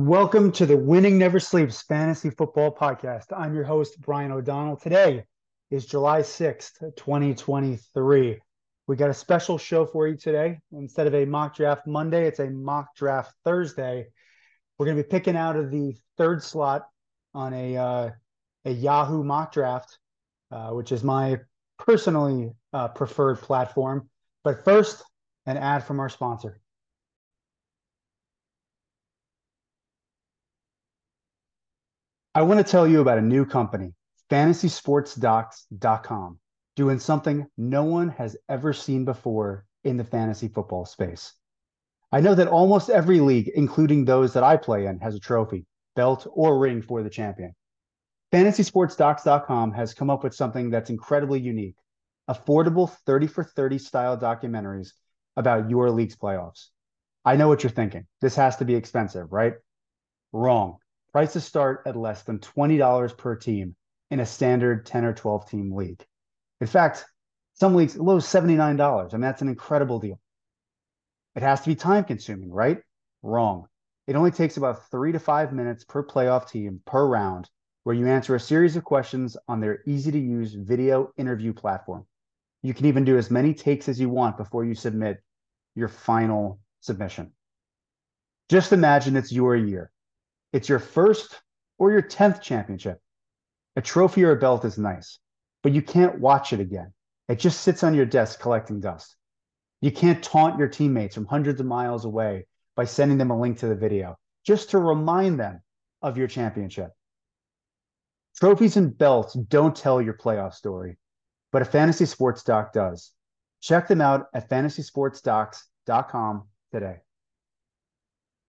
Welcome to the Winning Never Sleeps Fantasy Football Podcast. I'm your host, Brian O'Donnell. Today is July 6th, 2023. We got a special show for you today. Instead of a mock draft Monday, it's a mock draft Thursday. We're going to be picking out of the third slot on a, uh, a Yahoo mock draft, uh, which is my personally uh, preferred platform. But first, an ad from our sponsor. I want to tell you about a new company, fantasysportsdocs.com, doing something no one has ever seen before in the fantasy football space. I know that almost every league, including those that I play in, has a trophy, belt, or ring for the champion. FantasySportsDocs.com has come up with something that's incredibly unique affordable 30 for 30 style documentaries about your league's playoffs. I know what you're thinking. This has to be expensive, right? Wrong. Prices start at less than $20 per team in a standard 10 or 12 team league. In fact, some leagues low $79. I mean, that's an incredible deal. It has to be time consuming, right? Wrong. It only takes about three to five minutes per playoff team per round, where you answer a series of questions on their easy to use video interview platform. You can even do as many takes as you want before you submit your final submission. Just imagine it's your year it's your first or your 10th championship. A trophy or a belt is nice, but you can't watch it again. It just sits on your desk collecting dust. You can't taunt your teammates from hundreds of miles away by sending them a link to the video just to remind them of your championship. Trophies and belts don't tell your playoff story, but a fantasy sports doc does. Check them out at fantasysportsdocs.com today.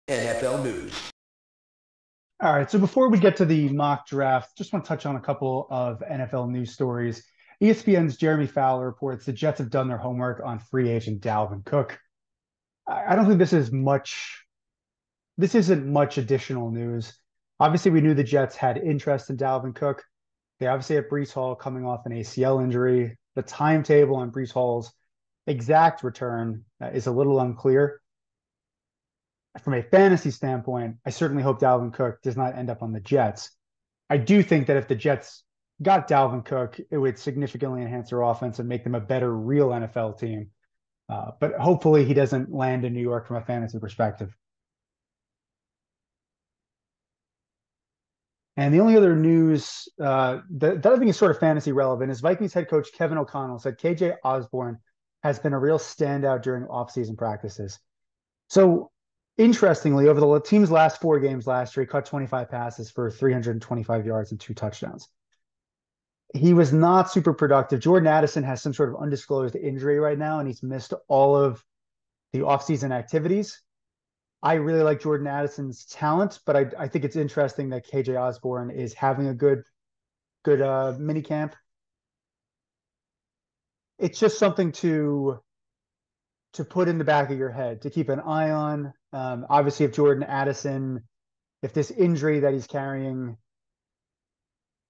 NFL News. All right. So before we get to the mock draft, just want to touch on a couple of NFL news stories. ESPN's Jeremy Fowler reports the Jets have done their homework on free agent Dalvin Cook. I don't think this is much. This isn't much additional news. Obviously, we knew the Jets had interest in Dalvin Cook. They obviously have Breece Hall coming off an ACL injury. The timetable on Breece Hall's exact return uh, is a little unclear from a fantasy standpoint, I certainly hope Dalvin Cook does not end up on the Jets. I do think that if the Jets got Dalvin Cook, it would significantly enhance their offense and make them a better real NFL team. Uh, but hopefully he doesn't land in New York from a fantasy perspective. And the only other news uh, that, that I think is sort of fantasy relevant is Vikings head coach Kevin O'Connell said KJ Osborn has been a real standout during offseason practices. So Interestingly, over the team's last four games last year, he caught 25 passes for 325 yards and two touchdowns. He was not super productive. Jordan Addison has some sort of undisclosed injury right now, and he's missed all of the offseason activities. I really like Jordan Addison's talent, but I, I think it's interesting that KJ Osborn is having a good, good uh, mini camp. It's just something to to put in the back of your head to keep an eye on. Um, obviously, if Jordan Addison, if this injury that he's carrying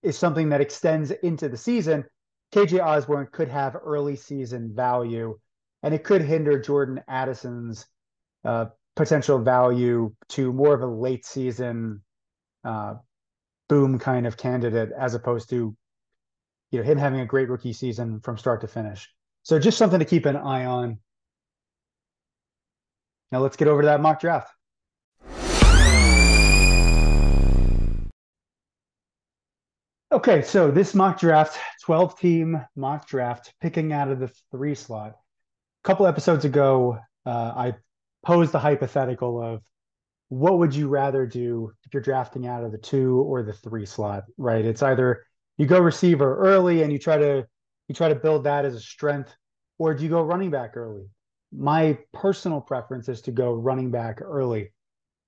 is something that extends into the season, KJ Osborn could have early season value, and it could hinder Jordan Addison's uh, potential value to more of a late season uh, boom kind of candidate as opposed to you know him having a great rookie season from start to finish. So just something to keep an eye on. Now let's get over to that mock draft. Okay, so this mock draft, 12 team mock draft, picking out of the three slot. A couple episodes ago, uh, I posed the hypothetical of what would you rather do if you're drafting out of the two or the three slot, right? It's either you go receiver early and you try to you try to build that as a strength, or do you go running back early? My personal preference is to go running back early.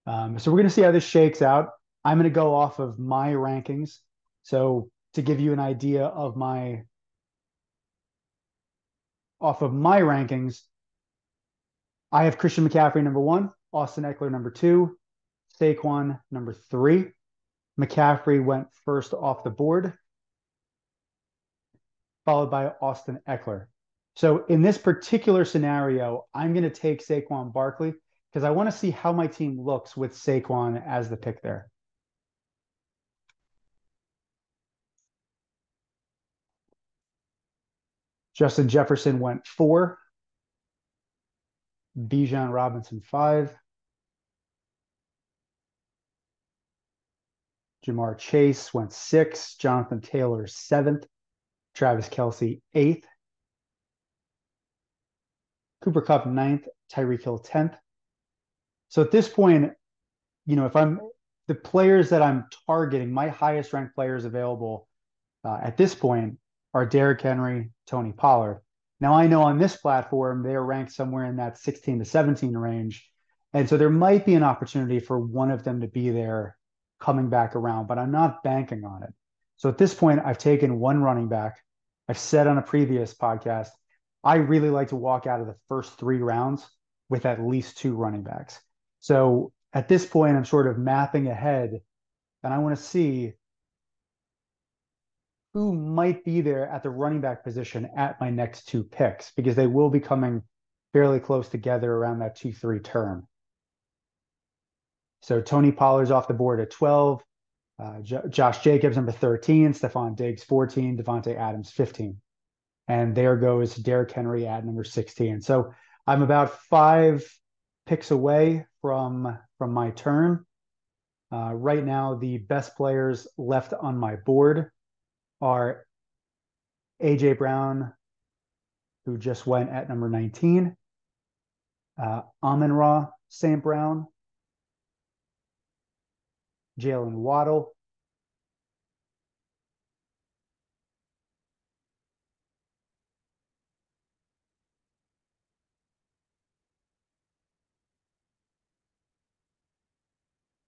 Um, so we're going to see how this shakes out. I'm going to go off of my rankings. So to give you an idea of my off of my rankings, I have Christian McCaffrey number one, Austin Ekeler number two, Saquon number three. McCaffrey went first off the board, followed by Austin Ekeler. So in this particular scenario, I'm going to take Saquon Barkley because I want to see how my team looks with Saquon as the pick there. Justin Jefferson went four. Bijan Robinson five. Ja'Marr Chase went six. Jonathan Taylor seventh. Travis Kelce eighth. Cooper Kupp ninth. Tyreek Hill tenth. So at this point, you know, if I'm the players that I'm targeting, my highest ranked players available uh, at this point are Derrick Henry, Tony Pollard. Now I know on this platform they are ranked somewhere in that 16 to 17 range. And so there might be an opportunity for one of them to be there coming back around, but I'm not banking on it. So at this point, I've taken one running back. I've said on a previous podcast, I really like to walk out of the first three rounds with at least two running backs. So at this point, I'm sort of mapping ahead and I want to see who might be there at the running back position at my next two picks because they will be coming fairly close together around that 2 3 term. So Tony Pollard's off the board at 12, uh, J- Josh Jacobs, number 13, Stefon Diggs, 14, Davante Adams, 15. And there goes Derrick Henry at number 16. So I'm about five picks away from, from my turn. Uh, right now, the best players left on my board are AJ Brown, who just went at number 19, uh, Amon Ra St. Brown, Jalen Waddle,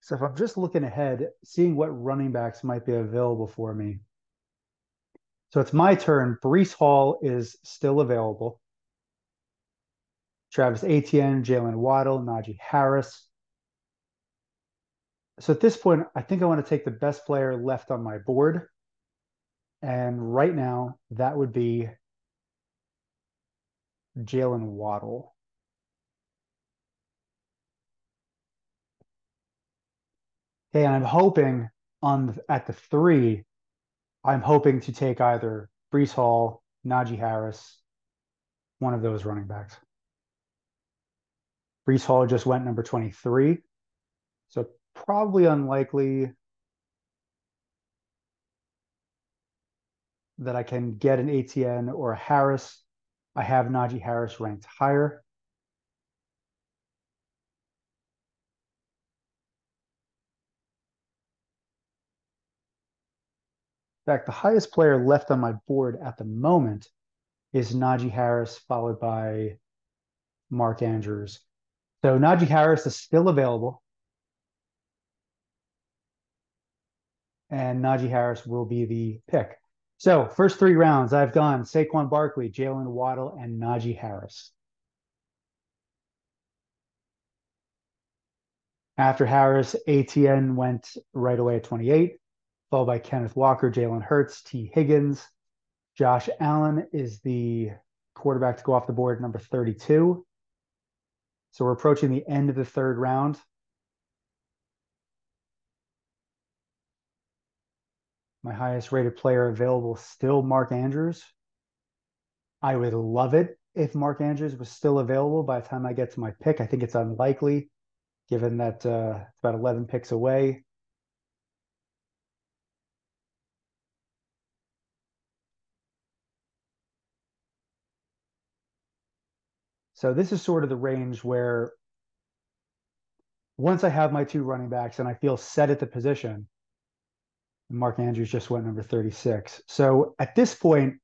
So if I'm just looking ahead, seeing what running backs might be available for me, so it's my turn. Breece Hall is still available. Travis Etienne, Jalen Waddle, Najee Harris. So at this point, I think I want to take the best player left on my board. And right now, that would be Jalen Waddle. And I'm hoping on at the three I'm hoping to take either Breece Hall, Najee Harris, one of those running backs. Breece Hall just went number 23. So probably unlikely that I can get an Etienne or a Harris. I have Najee Harris ranked higher. Fact, the highest player left on my board at the moment is Najee Harris, followed by Mark Andrews. So Najee Harris is still available. And Najee Harris will be the pick. So, first three rounds, I've gone Saquon Barkley, Jalen Waddle, and Najee Harris. After Harris, Etienne went right away at 28 followed by Kenneth Walker, Jalen Hurts, Tee Higgins. Josh Allen is the quarterback to go off the board, number 32. So we're approaching the end of the third round. My highest rated player available still Mark Andrews. I would love it if Mark Andrews was still available by the time I get to my pick. I think it's unlikely given that uh, it's about 11 picks away. So this is sort of the range where once I have my two running backs and I feel set at the position, Mark Andrews just went number 36. So at this point,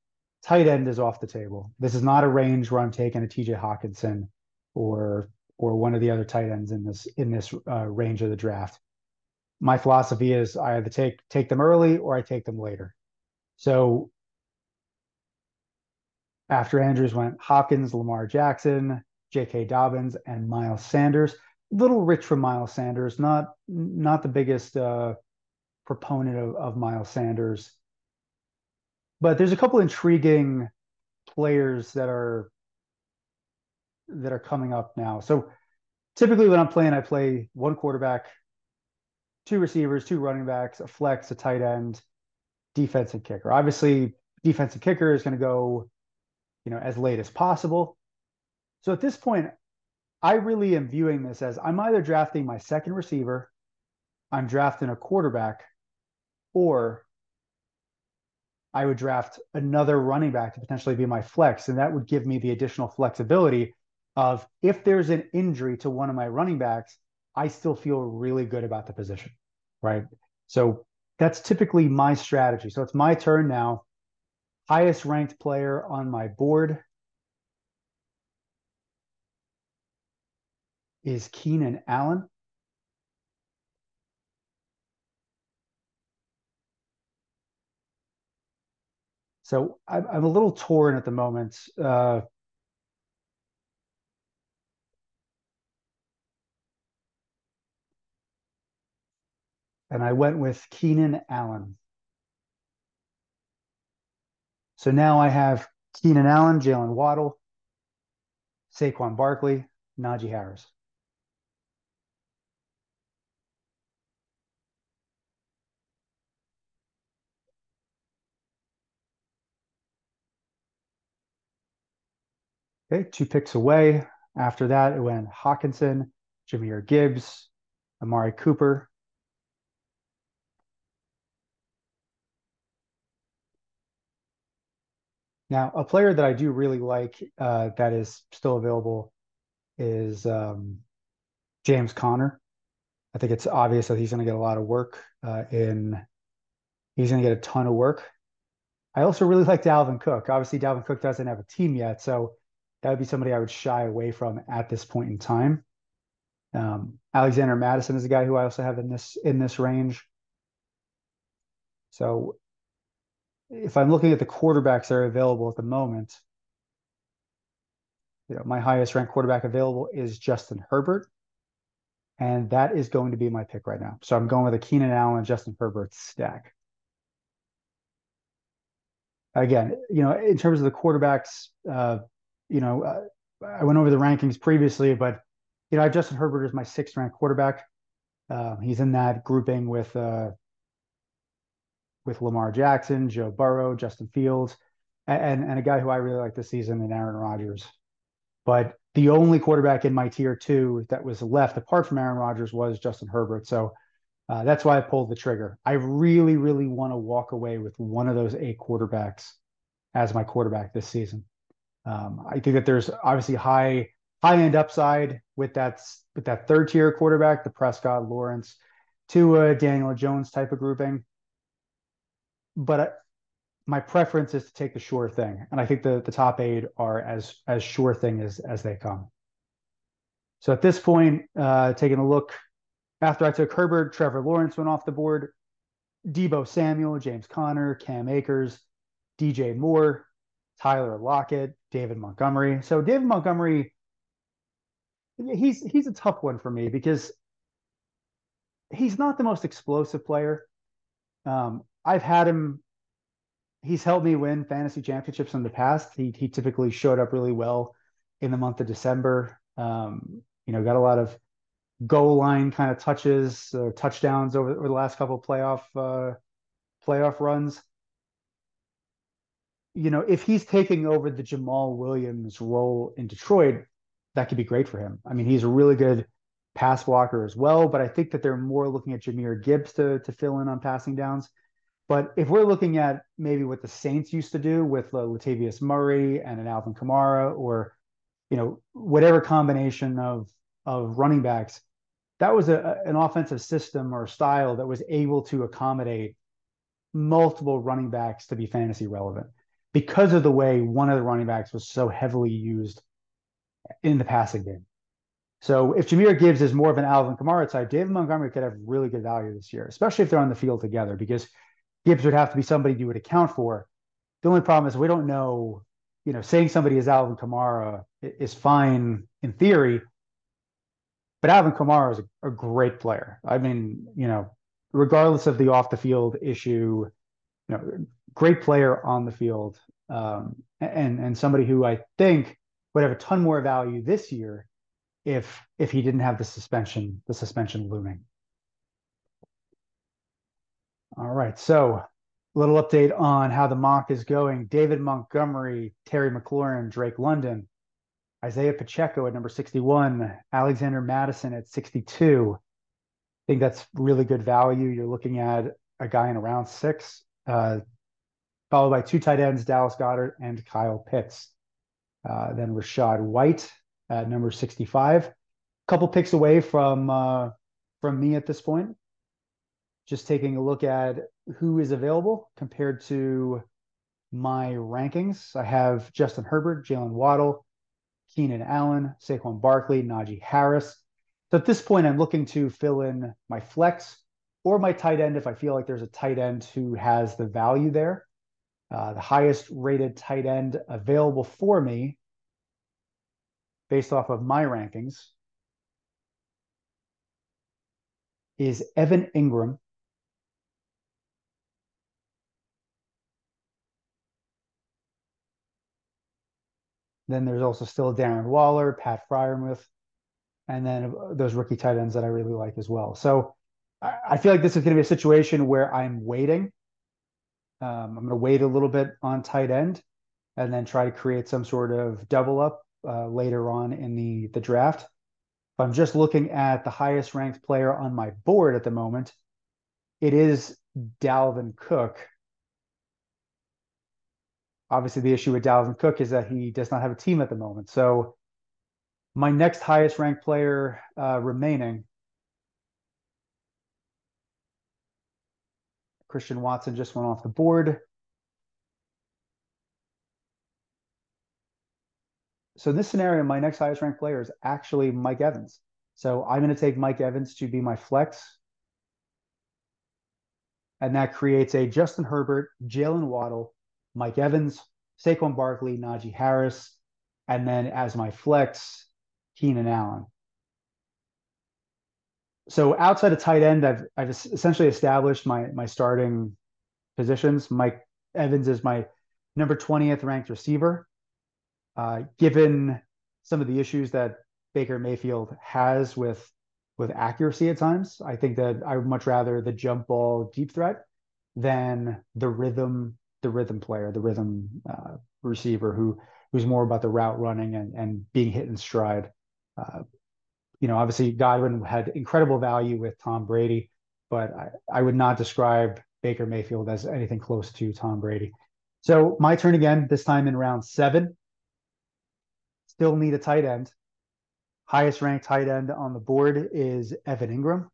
tight end is off the table. This is not a range where I'm taking a TJ Hockenson or or one of the other tight ends in this in this uh, range of the draft. My philosophy is I either take take them early or I take them later. So after Andrews went Hopkins, Lamar Jackson, J.K. Dobbins, and Miles Sanders. Little rich for Miles Sanders, not not the biggest uh, proponent of, of Miles Sanders, but there's a couple intriguing players that are that are coming up now. So typically when I'm playing, I play one quarterback, two receivers, two running backs, a flex, a tight end, defense and kicker. Obviously, defensive kicker is going to go, you know, as late as possible. So at this point, I really am viewing this as I'm either drafting my second receiver, I'm drafting a quarterback, or I would draft another running back to potentially be my flex. And that would give me the additional flexibility of if there's an injury to one of my running backs, I still feel really good about the position. Right. So that's typically my strategy. So it's my turn now. Highest ranked player on my board is Keenan Allen. So I'm, a little torn at the moment. Uh, and I went with Keenan Allen. So now I have Keenan Allen, Jalen Waddle, Saquon Barkley, Najee Harris. Okay, two picks away. After that, it went Hockenson, Jahmyr Gibbs, Amari Cooper. Now, a player that I do really like uh, that is still available is um, James Conner. I think it's obvious that he's going to get a lot of work uh, in. He's going to get a ton of work. I also really like Dalvin Cook. Obviously, Dalvin Cook doesn't have a team yet, so that would be somebody I would shy away from at this point in time. Um, Alexander Mattison is a guy who I also have in this in this range. So if I'm looking at the quarterbacks that are available at the moment, you know, my highest ranked quarterback available is Justin Herbert. And that is going to be my pick right now. So I'm going with a Keenan Allen, Justin Herbert stack. Again, you know, in terms of the quarterbacks, uh, you know, uh, I went over the rankings previously, but you know, I have Justin Herbert as my sixth ranked quarterback. Uh, he's in that grouping with uh, with Lamar Jackson, Joe Burrow, Justin Fields, and and a guy who I really like this season, and Aaron Rodgers. But the only quarterback in my tier two that was left apart from Aaron Rodgers was Justin Herbert. So uh, that's why I pulled the trigger. I really, really want to walk away with one of those eight quarterbacks as my quarterback this season. Um, I think that there's obviously high high end upside with that with that third tier quarterback, the Prescott, Lawrence, Tua, Daniel Jones type of grouping. But I, my preference is to take the sure thing, and I think the the top eight are as as sure thing as as they come. So at this point, uh, taking a look after I took Herbert, Trevor Lawrence went off the board. Deebo Samuel, James Conner, Cam Akers, DJ Moore, Tyler Lockett, David Montgomery. So David Montgomery, he's he's a tough one for me because he's not the most explosive player. Um, I've had him. He's helped me win fantasy championships in the past. He he typically showed up really well in the month of December. Um, you know, got a lot of goal line kind of touches, uh, touchdowns over, over the last couple of playoff uh, playoff runs you know, if he's taking over the Jamaal Williams role in Detroit, that could be great for him. I mean, he's a really good pass blocker as well, but I think that they're more looking at Jahmyr Gibbs to to fill in on passing downs. But if we're looking at maybe what the Saints used to do with uh, Latavius Murray and an Alvin Kamara, or you know whatever combination of of running backs, that was a, an offensive system or style that was able to accommodate multiple running backs to be fantasy relevant because of the way one of the running backs was so heavily used in the passing game. So if Jahmyr Gibbs is more of an Alvin Kamara type, David Montgomery could have really good value this year, especially if they're on the field together, because Gibbs would have to be somebody you would account for. The only problem is we don't know, you know, saying somebody is Alvin Kamara is fine in theory, but Alvin Kamara is a, a great player. I mean, you know, regardless of the off the field issue, you know, great player on the field, um, and and somebody who I think would have a ton more value this year if if he didn't have the suspension the suspension looming. All right, so a little update on how the mock is going. David Montgomery, Terry McLaurin, Drake London, Isaiah Pacheco at number 61, Alexander Mattison at 62. I think that's really good value. You're looking at a guy in around six, uh, followed by two tight ends, Dallas Goedert and Kyle Pitts. Uh, then Rachaad White at number 65. A couple picks away from uh, from me at this point. Just taking a look at who is available compared to my rankings. I have Justin Herbert, Jalen Waddle, Keenan Allen, Saquon Barkley, Najee Harris. So at this point, I'm looking to fill in my flex or my tight end if I feel like there's a tight end who has the value there. Uh, the highest rated tight end available for me based off of my rankings is Evan Engram. Then there's also still Darren Waller, Pat Freiermuth, and then those rookie tight ends that I really like as well. So I feel like this is going to be a situation where I'm waiting. Um, I'm going to wait a little bit on tight end and then try to create some sort of double up uh, later on in the, the draft. If I'm just looking at the highest ranked player on my board at the moment, it is Dalvin Cook. Obviously, the issue with Dalvin Cook is that he does not have a team at the moment. So, my next highest ranked player uh, remaining Christian Watson just went off the board. So in this scenario, my next highest ranked player is actually Mike Evans. So I'm going to take Mike Evans to be my flex. And that creates a Justin Herbert, Jalen Waddle, Mike Evans, Saquon Barkley, Najee Harris, and then as my flex, Keenan Allen so outside of tight end, I've I've essentially established my my starting positions. Mike Evans is my number 20th ranked receiver. Uh, given some of the issues that Baker Mayfield has with with accuracy at times, I think that I would much rather the jump ball deep threat than the rhythm the rhythm player, the rhythm uh, receiver who who's more about the route running and and being hit in stride. Uh, you know, obviously Godwin had incredible value with Tom Brady, but I, I would not describe Baker Mayfield as anything close to Tom Brady. So my turn again, this time in round seven. Still need a tight end. Highest ranked tight end on the board is Evan Engram.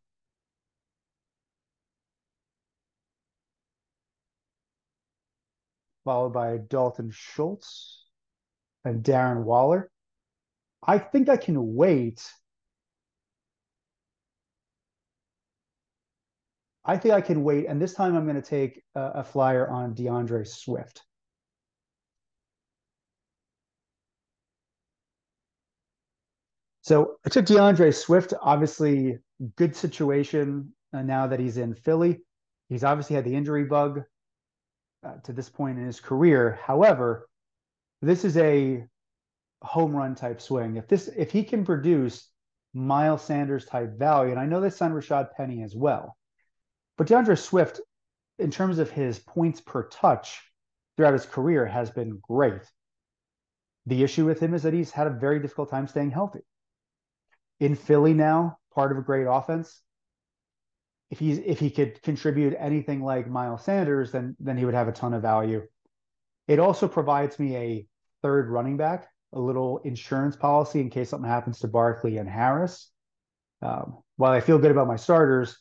Followed by Dalton Schultz and Darren Waller. I think I can wait I think I can wait, and this time I'm going to take a, a flyer on D'Andre Swift. So I took D'Andre Swift. Obviously, good situation uh, now that he's in Philly. He's obviously had the injury bug uh, to this point in his career. However, this is a home run type swing. If this, if he can produce Miles Sanders type value, and I know they signed Rashaad Penny as well. But D'Andre Swift, in terms of his points per touch throughout his career, has been great. The issue with him is that he's had a very difficult time staying healthy. In Philly now, part of a great offense. If he's if he could contribute anything like Miles Sanders, then then he would have a ton of value. It also provides me a third running back, a little insurance policy in case something happens to Barkley and Harris. Um, while I feel good about my starters,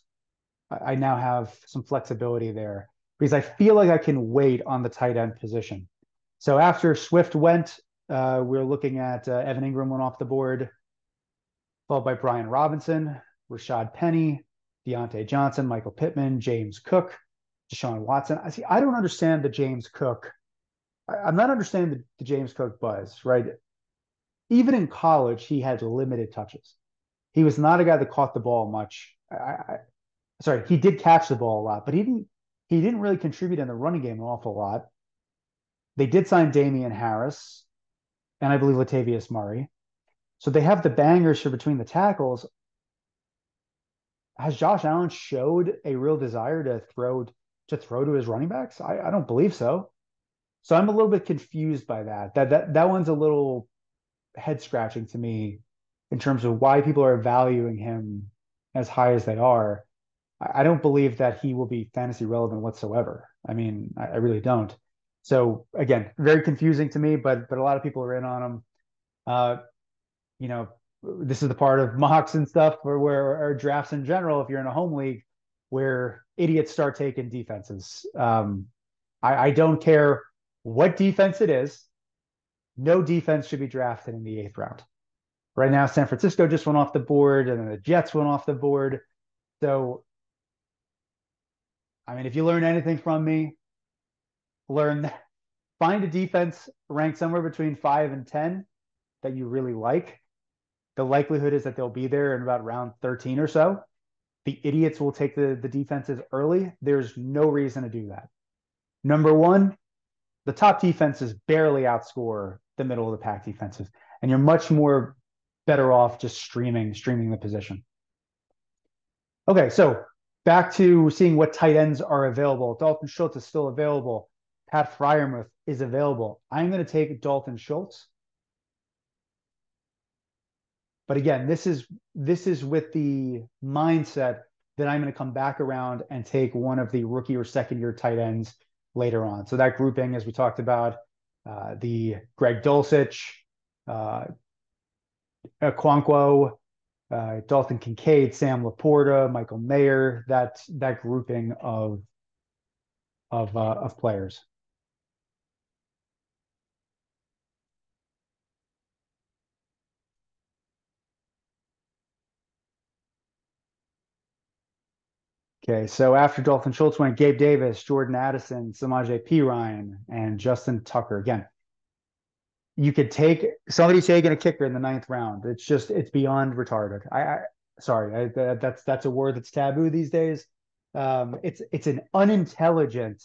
I now have some flexibility there because I feel like I can wait on the tight end position. So after Swift went, uh, we're looking at uh, Evan Engram went off the board, followed by Brian Robinson, Rashaad Penny, Diontae Johnson, Michael Pittman, James Cook, Deshaun Watson. I see. I don't understand the James Cook. I, am not understanding the, the James Cook buzz, right? Even in college, he had limited touches. He was not a guy that caught the ball much. I, sorry, he did catch the ball a lot, but he didn't he didn't really contribute in the running game an awful lot. They did sign Damien Harris and I believe Latavius Murray. So they have the bangers for between the tackles. Has Josh Allen showed a real desire to throw to throw to his running backs? I, I don't believe so. So I'm a little bit confused by that. That that that one's a little head scratching to me in terms of why people are valuing him as high as they are. I, I don't believe that he will be fantasy relevant whatsoever. I mean, I, I really don't. So again, very confusing to me, but but a lot of people are in on him. Uh, you know, this is the part of mocks and stuff where, where or drafts in general. If you're in a home league, where idiots start taking defenses. Um, I, I don't care what defense it is. No defense should be drafted in the eighth round. Right now, San Francisco just went off the board, and the Jets went off the board. So, I mean, if you learn anything from me, learn that find a defense ranked somewhere between five and 10 that you really like. The likelihood is that they'll be there in about round 13 or so. The idiots will take the, the defenses early. There's no reason to do that. Number one, the top defenses barely outscore the middle of the pack defenses, and you're much more better off just streaming streaming the position. Okay, so back to seeing what tight ends are available. Dalton Schultz is still available. Pat Freiermuth is available. I'm going to take Dalton Schultz. But again, this is this is with the mindset that I'm going to come back around and take one of the rookie or second year tight ends later on. So that grouping, as we talked about, uh, the Greg Dulcich, uh, Okonkwo, uh, Dalton Kincaid, Sam LaPorta, Michael Mayer, that that grouping of of uh, of players. Okay, so after Dalton Schultz went Gabe Davis, Jordan Addison, Samaje Ryan, and Justin Tucker. Again, you could take somebody taking a kicker in the ninth round. It's just it's beyond retarded. I, I sorry, I, that's that's a word that's taboo these days. Um, it's it's an unintelligent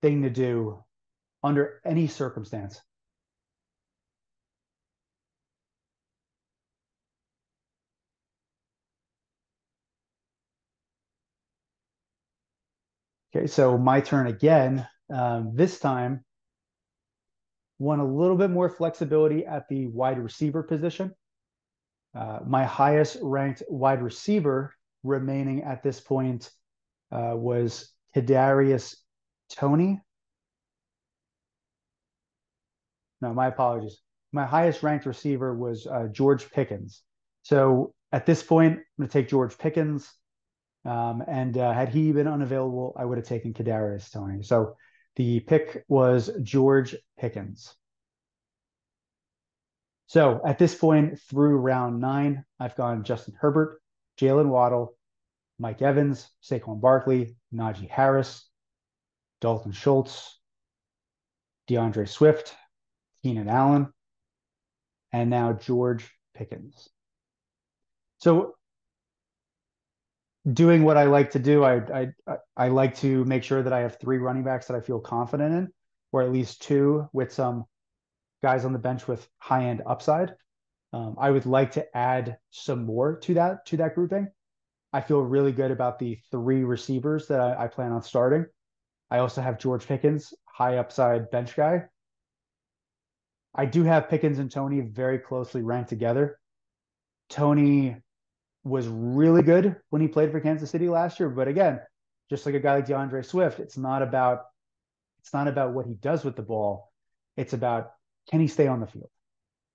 thing to do under any circumstance. Okay, so my turn again. Um, this time, want a little bit more flexibility at the wide receiver position. Uh, my highest ranked wide receiver remaining at this point uh, was Kadarius Toney. No, my apologies. My highest ranked receiver was uh, George Pickens. So at this point, I'm going to take George Pickens. Um, and uh, had he been unavailable, I would have taken Kadarius Toney. So the pick was George Pickens. So at this point, through round nine, I've gone Justin Herbert, Jalen Waddle, Mike Evans, Saquon Barkley, Najee Harris, Dalton Schultz, D'Andre Swift, Keenan Allen, and now George Pickens. So doing what I like to do, I, I I like to make sure that I have three running backs that I feel confident in, or at least two with some guys on the bench with high end upside. Um, I would like to add some more to that to that grouping. I feel really good about the three receivers that I, I plan on starting. I also have George Pickens, high upside bench guy. I do have Pickens and Toney very closely ranked together. Toney was really good when he played for Kansas City last year. But again, just like a guy like D'Andre Swift, it's not about it's not about what he does with the ball. It's about can he stay on the field.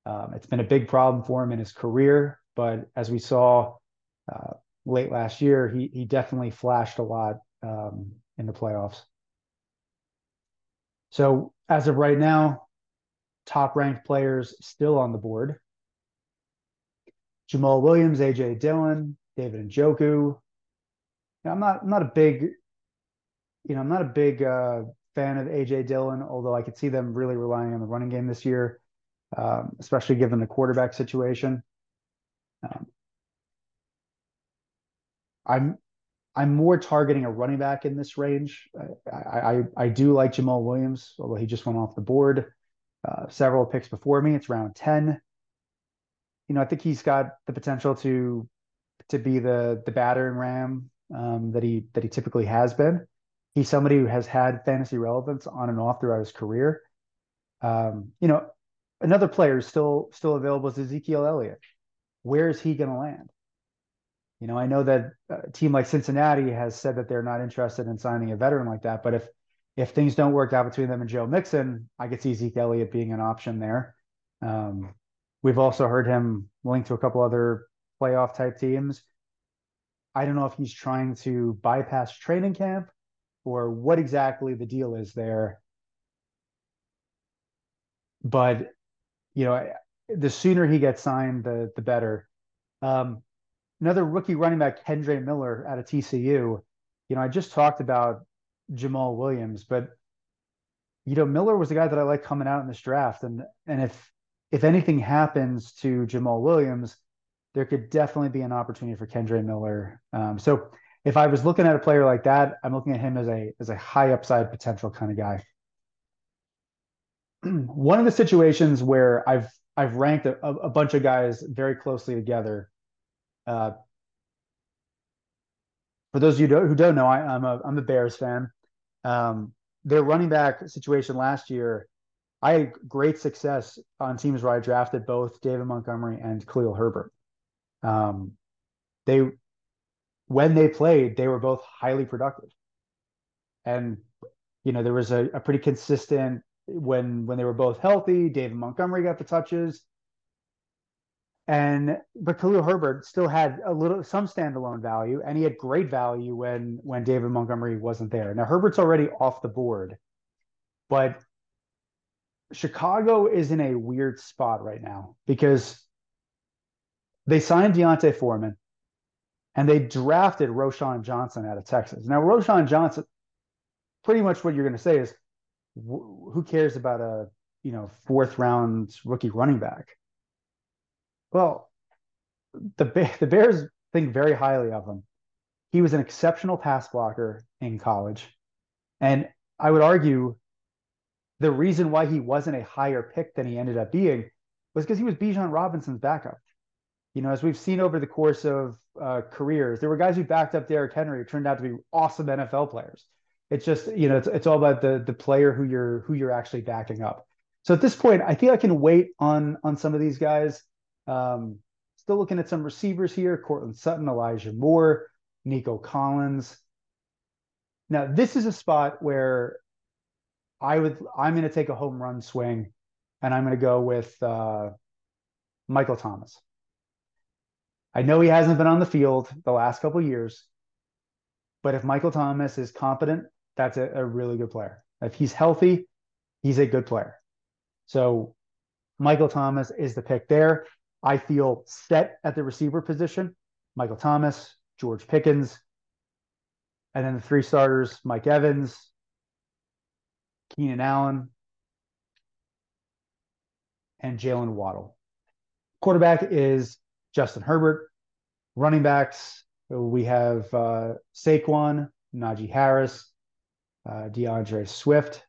Um, it's been a big problem for him in his career, but as we saw uh, late last year, he he definitely flashed a lot um, in the playoffs. So as of right now, top ranked players still on the board. Jamaal Williams, AJ Dillon, David Njoku. I'm not I'm not a big, you know, I'm not a big uh, fan of AJ Dillon, although I could see them really relying on the running game this year, um, especially given the quarterback situation. Um, I'm I'm more targeting a running back in this range. I I, I do like Jamaal Williams, although he just went off the board. Uh, several picks before me. It's round ten. You know, I think he's got the potential to to be the the battering ram um, that he that he typically has been. He's somebody who has had fantasy relevance on and off throughout his career. Um, you know, another player still still available is Ezekiel Elliott. Where is he going to land? You know, I know that a team like Cincinnati has said that they're not interested in signing a veteran like that, but if if things don't work out between them and Joe Mixon, I could see Zeke Elliott being an option there. Um, we've also heard him linked to a couple other playoff type teams. I don't know if he's trying to bypass training camp or what exactly the deal is there. But you know, the sooner he gets signed, the the better. Um, another rookie running back, Kendre Miller out of TCU. You know, I just talked about Jamaal Williams, but you know, Miller was the guy that I like coming out in this draft, and and if if anything happens to Jamaal Williams, there could definitely be an opportunity for Kendre Miller. Um, so if I was looking at a player like that, I'm looking at him as a as a high upside potential kind of guy. One of the situations where I've I've ranked a, a bunch of guys very closely together. Uh, for those of you who don't know, I, am a I'm a Bears fan. Um, their running back situation last year, I had great success on teams where I drafted both David Montgomery and Khalil Herbert. Um, they when they played, they were both highly productive. And you know, there was a, a pretty consistent when when they were both healthy, David Montgomery got the touches. And but Khalil Herbert still had a little some standalone value, and he had great value when when David Montgomery wasn't there. Now Herbert's already off the board, but Chicago is in a weird spot right now because they signed D'Onta Foreman and they drafted Roschon Johnson out of Texas. Now, Roschon Johnson, pretty much what you're going to say is, who cares about a you know fourth round rookie running back? Well, the the Bears think very highly of him. He was an exceptional pass blocker in college, and I would argue the reason why he wasn't a higher pick than he ended up being was because he was Bijan Robinson's backup you know, as we've seen over the course of uh, careers, there were guys who backed up Derrick Henry who turned out to be awesome NFL players. It's just, you know, it's, it's all about the the player who you're who you're actually backing up. So at this point, I think I can wait on on some of these guys. Um, still looking at some receivers here: Courtland Sutton, Elijah Moore, Nico Collins. Now, this is a spot where I would I'm going to take a home run swing, and I'm going to go with uh, Michael Thomas. I know he hasn't been on the field the last couple years, but if Michael Thomas is competent, that's a, a really good player. If he's healthy, he's a good player. So Michael Thomas is the pick there. I feel set at the receiver position. Michael Thomas, George Pickens, and then the three starters: Mike Evans, Keenan Allen, and Jalen Waddle. Quarterback is Justin Herbert. Running backs, we have uh, Saquon, Najee Harris, uh, D'Andre Swift.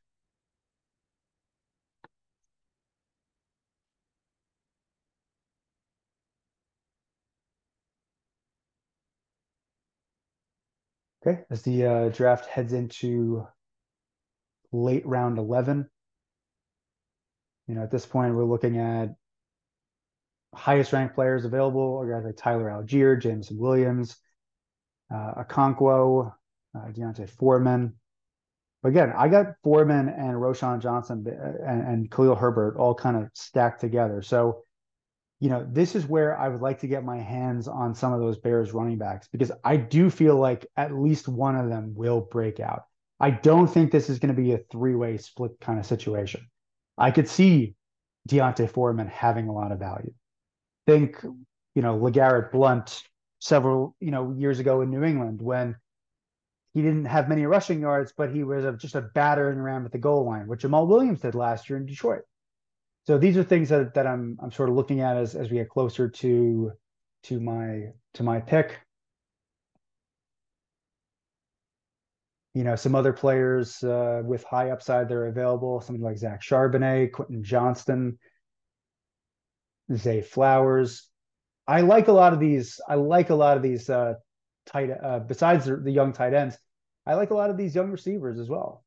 Okay, as the uh, draft heads into late round 11, you know, at this point, we're looking at highest ranked players available guys like Tyler Allgeier, Jameson Williams, uh, Okonkwo, uh, D'Onta Foreman. But again, I got Foreman and Roschon Johnson uh, and, and Khalil Herbert all kind of stacked together. So, you know, this is where I would like to get my hands on some of those Bears running backs because I do feel like at least one of them will break out. I don't think this is going to be a three way split kind of situation. I could see D'Onta Foreman having a lot of value think, you know, LeGarrette Blunt several, you know, years ago in New England when he didn't have many rushing yards, but he was a, just a battering ram at the goal line, which Jamaal Williams did last year in Detroit. So these are things that, that I'm I'm sort of looking at as as we get closer to to my to my pick. You know, some other players uh, with high upside that are available, something like Zach Charbonnet, Quentin Johnston, Zay Flowers. I like a lot of these. I like a lot of these uh, tight. Uh, besides the, the young tight ends, I like a lot of these young receivers as well.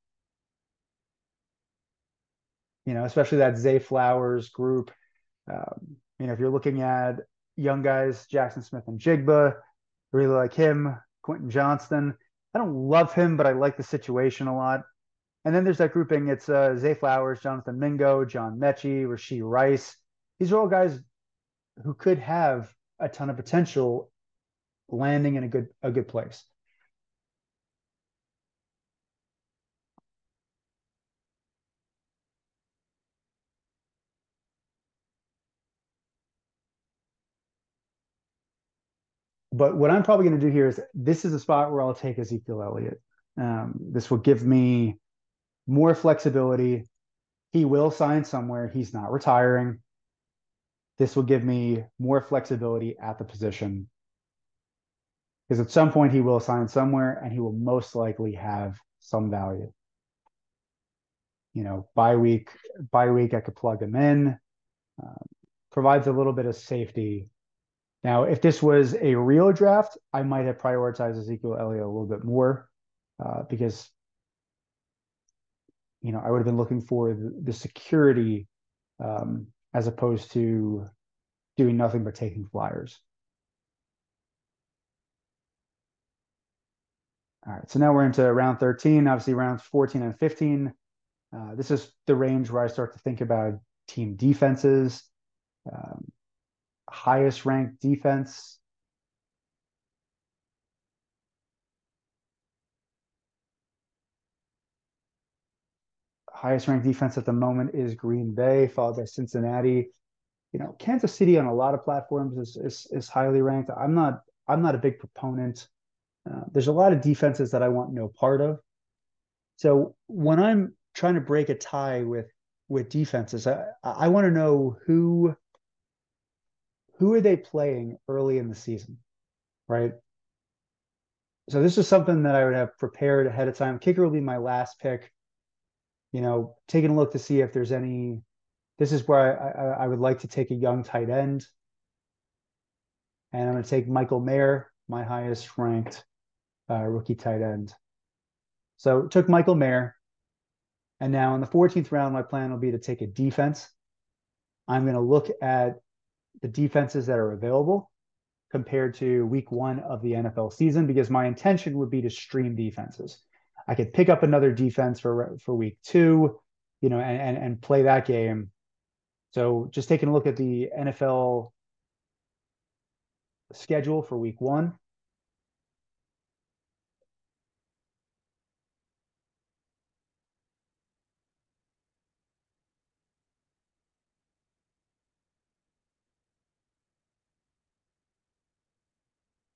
You know, especially that Zay Flowers group. Um, you know, if you're looking at young guys, Jaxon Smith-Njigba, really like him. Quentin Johnston. I don't love him, but I like the situation a lot. And then there's that grouping. It's uh, Zay Flowers, Jonathan Mingo, John Metchie, Rashee Rice. These are all guys who could have a ton of potential landing in a good a good place. But what I'm probably going to do here is this is a spot where I'll take Ezekiel Elliott. Um, this will give me more flexibility. He will sign somewhere. He's not retiring. This will give me more flexibility at the position. Because at some point he will sign somewhere and he will most likely have some value. You know, by week, by week, I could plug him in. Um, provides a little bit of safety now, if this was a real draft, I might have prioritized Ezekiel Elliott a little bit more uh, because, you know, I would have been looking for the, the security um, as opposed to doing nothing but taking flyers. All right, so now we're into round 13, obviously rounds 14 and 15. Uh, this is the range where I start to think about team defenses. Um, highest ranked defense. Highest ranked defense at the moment is Green Bay, followed by Cincinnati. You know, Kansas City on a lot of platforms is is, is highly ranked. I'm not I'm not a big proponent. Uh, there's a lot of defenses that I want no part of. So when I'm trying to break a tie with with defenses, I I want to know who who are they playing early in the season, right? So this is something that I would have prepared ahead of time. Kicker will be my last pick. You know, taking a look to see if there's any. This is where I, I, I would like to take a young tight end, and I'm going to take Michael Mayer, my highest ranked uh, rookie tight end. So took Michael Mayer, and now in the 14th round, my plan will be to take a defense. I'm going to look at the defenses that are available compared to week one of the NFL season because my intention would be to stream defenses. I could pick up another defense for for week two, you know, and and, and play that game. So just taking a look at the NFL schedule for week one.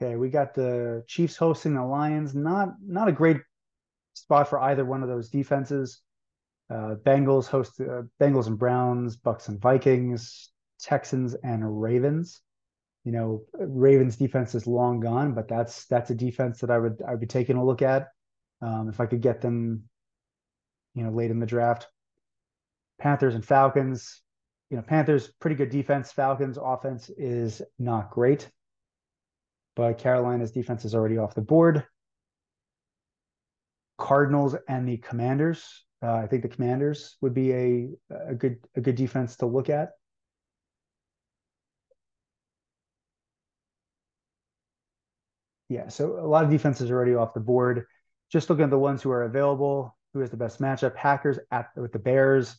Okay, we got the Chiefs hosting the Lions. Not not a great spot for either one of those defenses. Uh, Bengals host uh, Bengals and Browns, Bucks and Vikings, Texans and Ravens. You know, Ravens defense is long gone, but that's that's a defense that I would I would be taking a look at um, if I could get them. You know, late in the draft. Panthers and Falcons. You know, Panthers pretty good defense. Falcons offense is not great but Carolina's defense is already off the board. Cardinals and the Commanders. Uh, I think the Commanders would be a a good a good defense to look at. Yeah, so a lot of defenses are already off the board. Just looking at the ones who are available, who has the best matchup? Packers at with the Bears.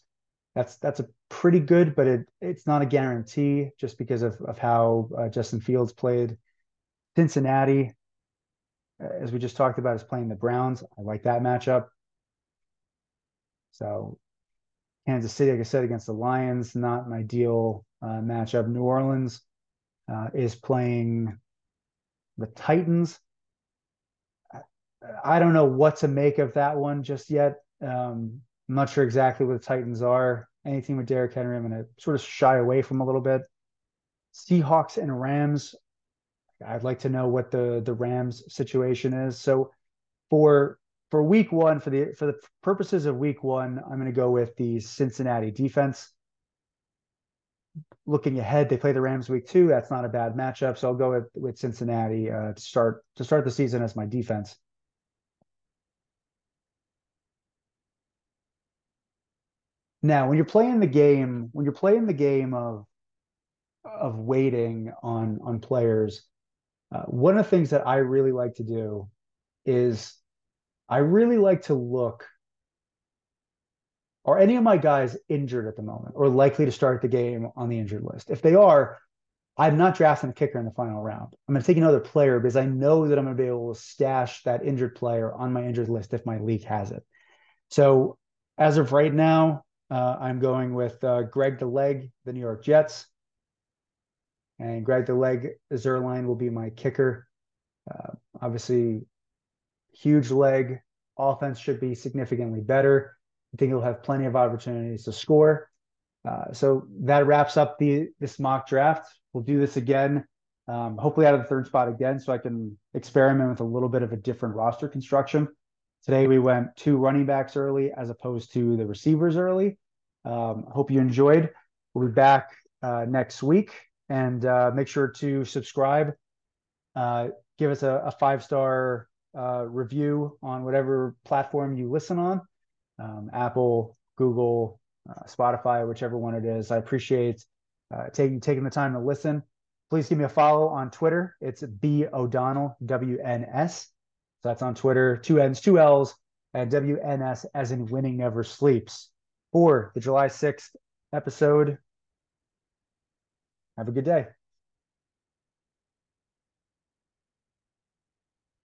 That's that's a pretty good, but it it's not a guarantee just because of of how uh, Justin Fields played. Cincinnati, uh, as we just talked about, is playing the Browns. I like that matchup. So Kansas City, like I said, against the Lions, not an ideal uh, matchup. New Orleans uh, is playing the Titans. I don't know what to make of that one just yet. Um, I'm not sure exactly what the Titans are. Anything with Derrick Henry, I'm going to sort of shy away from a little bit. Seahawks and Rams I'd like to know what the the Rams situation is. So for for week one, for the for the purposes of week one, I'm going to go with the Cincinnati defense. looking ahead, they play the Rams week two. That's not a bad matchup. So I'll go with, with Cincinnati uh, to start to start the season as my defense. Now, when you're playing the game, when you're playing the game of of waiting on on players, uh, one of the things that I really like to do is I really like to look. Are any of my guys injured at the moment or likely to start the game on the injured list? If they are, I'm not drafting a kicker in the final round. I'm going to take another player because I know that I'm going to be able to stash that injured player on my injured list if my league has it. So as of right now, uh, I'm going with uh, Greg the Leg, the New York Jets. And Greg the Leg Zuerlein will be my kicker. Uh, obviously, huge leg. Offense should be significantly better. I think he'll have plenty of opportunities to score. Uh, so that wraps up the this mock draft. We'll do this again, um, hopefully out of the third spot again, so I can experiment with a little bit of a different roster construction. Today we went two running backs early as opposed to the receivers early. Um, hope you enjoyed. We'll be back uh, next week and uh, make sure to subscribe. Uh, give us a, a five star uh, review on whatever platform you listen on um, Apple, Google, uh, Spotify, whichever one it is. I appreciate uh, taking taking the time to listen. Please give me a follow on Twitter. It's B O'Donnell, WNS. So that's on Twitter, two N's, two L's, and WNS as in winning never sleeps. For the July 6th episode, have a good day.